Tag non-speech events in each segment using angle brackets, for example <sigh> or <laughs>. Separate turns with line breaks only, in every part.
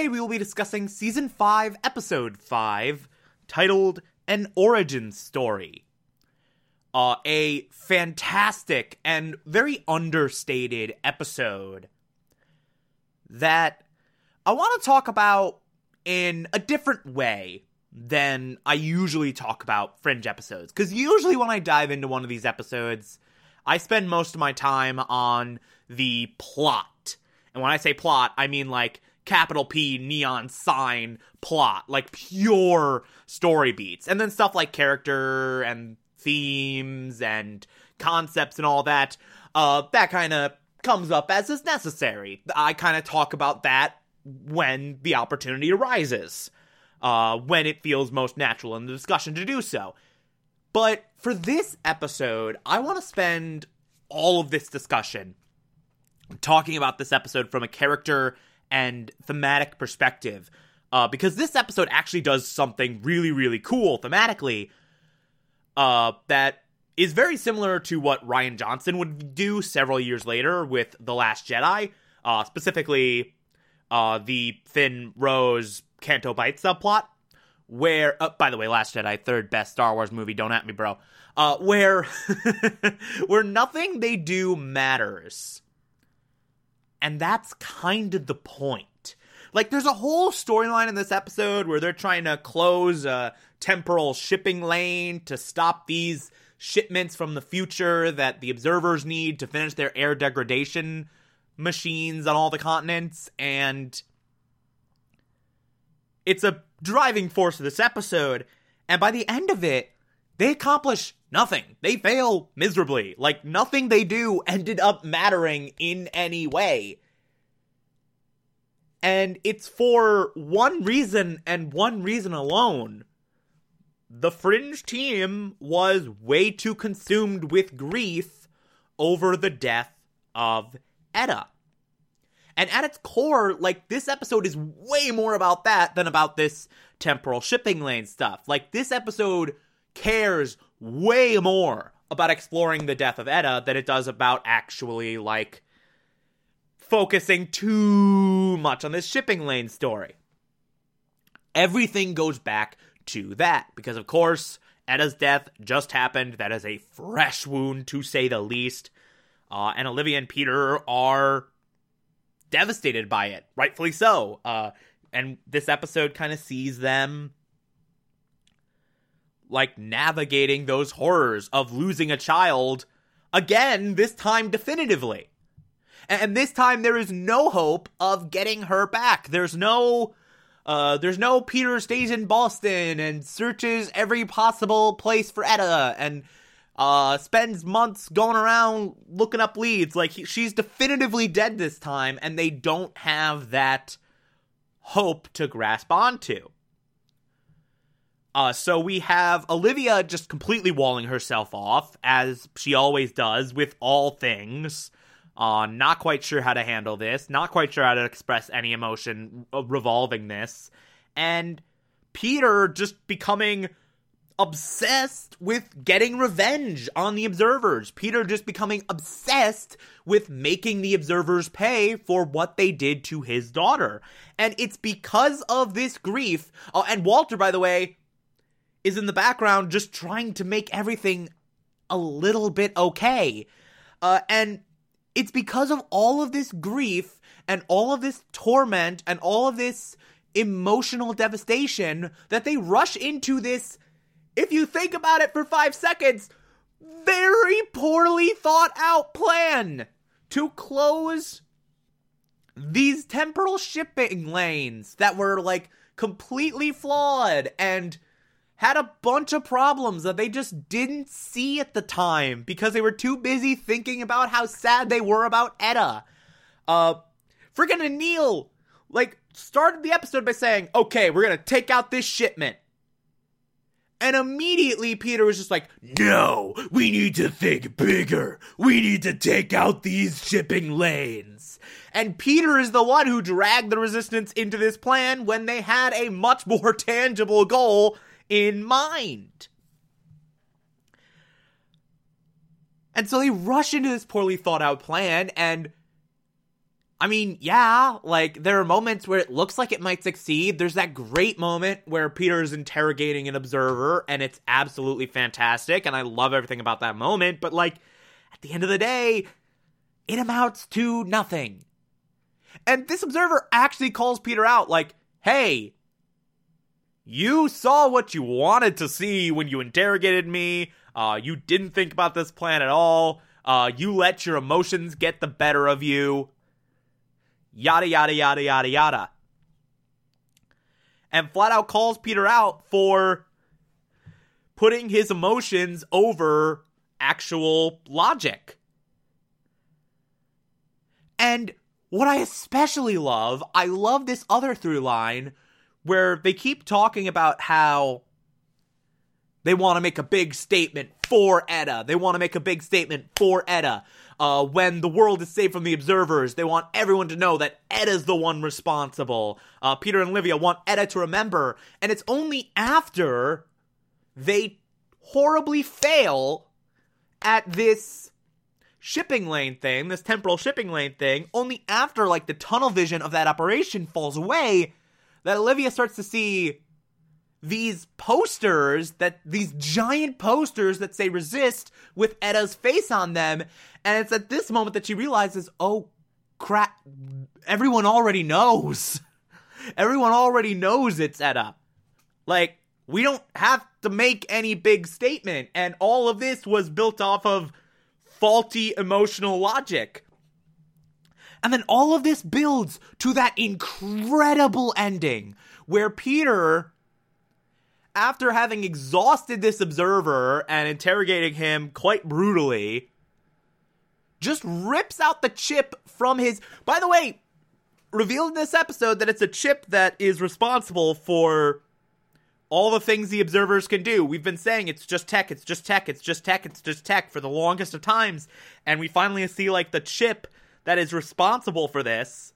Today we will be discussing Season 5, Episode 5, titled An Origin Story. Uh, a fantastic and very understated episode that I want to talk about in a different way than I usually talk about Fringe episodes. Because usually when I dive into one of these episodes, I spend most of my time on the plot. And when I say plot, I mean like capital P neon sign plot, like pure story beats. And then stuff like character and themes and concepts and all that, uh, that kind of comes up as is necessary. I kind of talk about that when the opportunity arises, uh, when it feels most natural in the discussion to do so. But for this episode, I want to spend all of this discussion talking about this episode from a character and thematic perspective. Uh, because this episode actually does something really, really cool thematically uh, that is very similar to what Rian Johnson would do several years later with The Last Jedi, uh, specifically uh, the Finn Rose Canto Bight subplot. Where, uh, by the way, Last Jedi, third best Star Wars movie. Don't at me, bro. Uh, where, <laughs> where nothing they do matters and that's kind of the point. Like, there's a whole storyline in this episode where they're trying to close a temporal shipping lane to stop these shipments from the future that the observers need to finish their air degradation machines on all the continents. And it's a driving force of this episode. And by the end of it, they accomplish nothing. They fail miserably. Like, nothing they do ended up mattering in any way. And it's for one reason and one reason alone. The Fringe team was way too consumed with grief over the death of Etta. And at its core, like, this episode is way more about that than about this temporal shipping lane stuff. Like, this episode cares way more about exploring the death of Etta than it does about actually like focusing too much on this shipping lane story. Everything goes back to that because of course Etta's death just happened. That is a fresh wound to say the least. Uh, and Olivia and Peter are devastated by it, rightfully so. Uh, and this episode kind of sees them like navigating those horrors of losing a child again, this time definitively. And this time there is no hope of getting her back. There's no uh, there's no Peter stays in Boston and searches every possible place for Etta and uh, spends months going around looking up leads. Like he, she's definitively dead this time, and they don't have that hope to grasp onto. Uh, so we have Olivia just completely walling herself off, as she always does with all things. Uh, not quite sure how to handle this, not quite sure how to express any emotion revolving this. And Peter just becoming obsessed with getting revenge on the observers. Peter just becoming obsessed with making the observers pay for what they did to his daughter. And it's because of this grief. Uh, and Walter, by the way, is in the background just trying to make everything a little bit okay. Uh, and it's because of all of this grief and all of this torment and all of this emotional devastation that they rush into this, if you think about it for five seconds, very poorly thought out plan to close these temporal shipping lanes that were like completely flawed and had a bunch of problems that they just didn't see at the time because they were too busy thinking about how sad they were about Etta. Uh, freaking Anil, like, started the episode by saying, okay, we're to take out this shipment. And immediately Peter was just like, no, we need to think bigger. We need to take out these shipping lanes. And Peter is the one who dragged the resistance into this plan when they had a much more <laughs> tangible goal in mind. And so they rush into this poorly thought out plan and I mean, yeah, like there are moments where it looks like it might succeed. There's that great moment where Peter is interrogating an observer and it's absolutely fantastic and I love everything about that moment, but like at the end of the day, it amounts to nothing. And this observer actually calls Peter out like, "Hey, you saw what you wanted to see when you interrogated me. Uh, you didn't think about this plan at all. Uh, you let your emotions get the better of you yada, yada, yada, yada, yada. And flat out calls Peter out for putting his emotions over actual logic. And what I especially love, I love this other through line where they keep talking about how they want to make a big statement for Etta. They want to make a big statement for Etta uh, when the world is saved from the observers, they want everyone to know that Etta's the one responsible. Uh, Peter and Olivia want Etta to remember, and it's only after they horribly fail at this shipping lane thing, this temporal shipping lane thing, only after like the tunnel vision of that operation falls away, that Olivia starts to see these posters that these giant posters that say resist with Etta's face on them and it's at this moment that she realizes, oh crap, everyone already knows. <laughs> everyone already knows it's Etta. Like, we don't have to make any big statement. And all of this was built off of faulty emotional logic. And then all of this builds to that incredible ending where Peter, after having exhausted this observer and interrogating him quite brutally, just rips out the chip from his. By the way, revealed in this episode that it's a chip that is responsible for all the things the observers can do. We've been saying it's just tech, it's just tech, it's just tech, it's just tech for the longest of times. And we finally see like the chip that is responsible for this.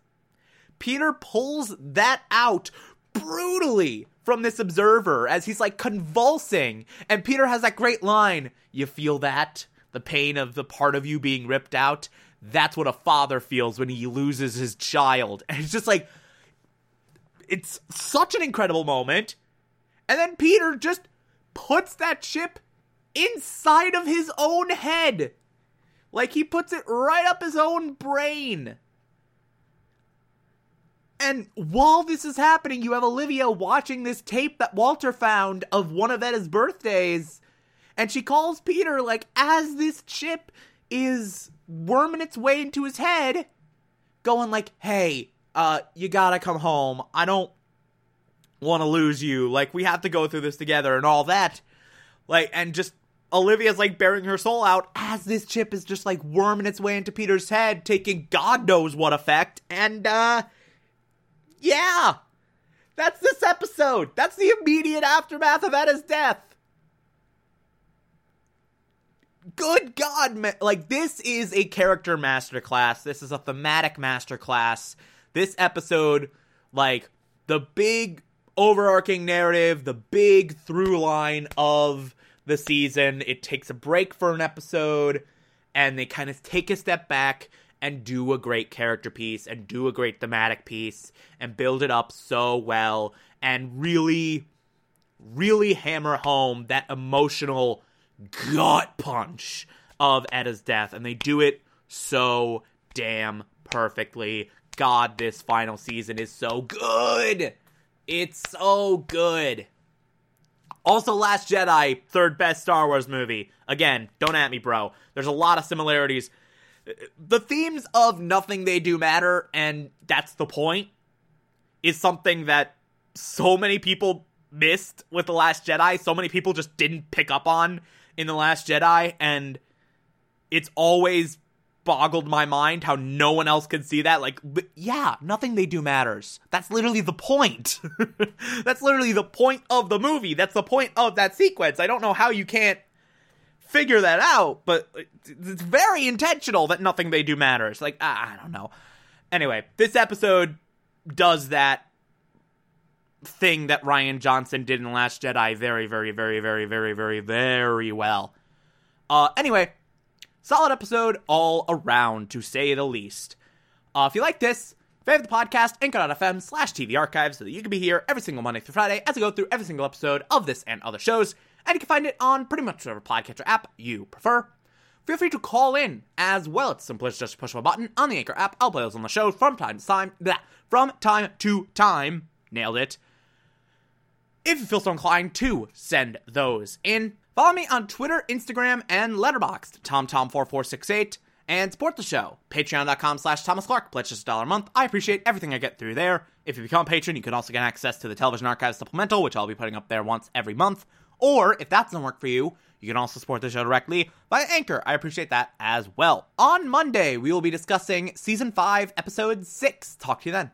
Peter pulls that out brutally from this observer as he's like convulsing. And Peter has that great line You feel that? the pain of the part of you being ripped out. That's what a father feels when he loses his child. <laughs> And it's just like, it's such an incredible moment. And then Peter just puts that chip inside of his own head. Like he puts it right up his own brain. And while this is happening, you have Olivia watching this tape that Walter found of one of Etta's birthdays and she calls Peter like as this chip is worming its way into his head, going like, "Hey, uh, you gotta come home. I don't want to lose you. Like, we have to go through this together and all that." Like, and just Olivia's like bearing her soul out as this chip is just like worming its way into Peter's head, taking God knows what effect. And, uh, yeah, that's this episode. That's the immediate aftermath of Etta's death good god man. like this is a character masterclass this is a thematic masterclass this episode like the big overarching narrative the big through line of the season it takes a break for an episode and they kind of take a step back and do a great character piece and do a great thematic piece and build it up so well and really really hammer home that emotional gut punch of Etta's death, and they do it so damn perfectly. God, this final season is so good. It's so good. Also, Last Jedi, third best Star Wars movie. Again, don't at me, bro. There's a lot of similarities. The themes of nothing they do matter, and that's the point, is something that so many people missed with The Last Jedi. So many people just didn't pick up on in The Last Jedi, and it's always boggled my mind how no one else could see that. Like, yeah, nothing they do matters. That's literally the point. <laughs> That's literally the point of the movie. That's the point of that sequence. I don't know how you can't figure that out, but it's very intentional that nothing they do matters. Like, I don't know. Anyway, this episode does that thing that Rian Johnson did in Last Jedi very, very, very, very, very, very, very well. Uh, anyway, solid episode all around, to say the least. Uh, if you like this, favorite the podcast, anchor.fm slash TV archives so that you can be here every single Monday through Friday as I go through every single episode of this and other shows. And you can find it on pretty much whatever podcatcher app you prefer. Feel free to call in as well. It's simple as just push a button on the Anchor app. I'll play those on the show from time to time. Blah, from time to time. Nailed it. If you feel so inclined to send those in, follow me on Twitter, Instagram, and Letterboxd, TomTom4468, and support the show. Patreon.com slash Thomas Clark. Pledge just a dollar a month. I appreciate everything I get through there. If you become a patron, you can also get access to the Television Archives Supplemental, which I'll be putting up there once every month. Or, if that doesn't work for you, you can also support the show directly via Anchor. I appreciate that as well. On Monday, we will be discussing Season 5, Episode 6. Talk to you then.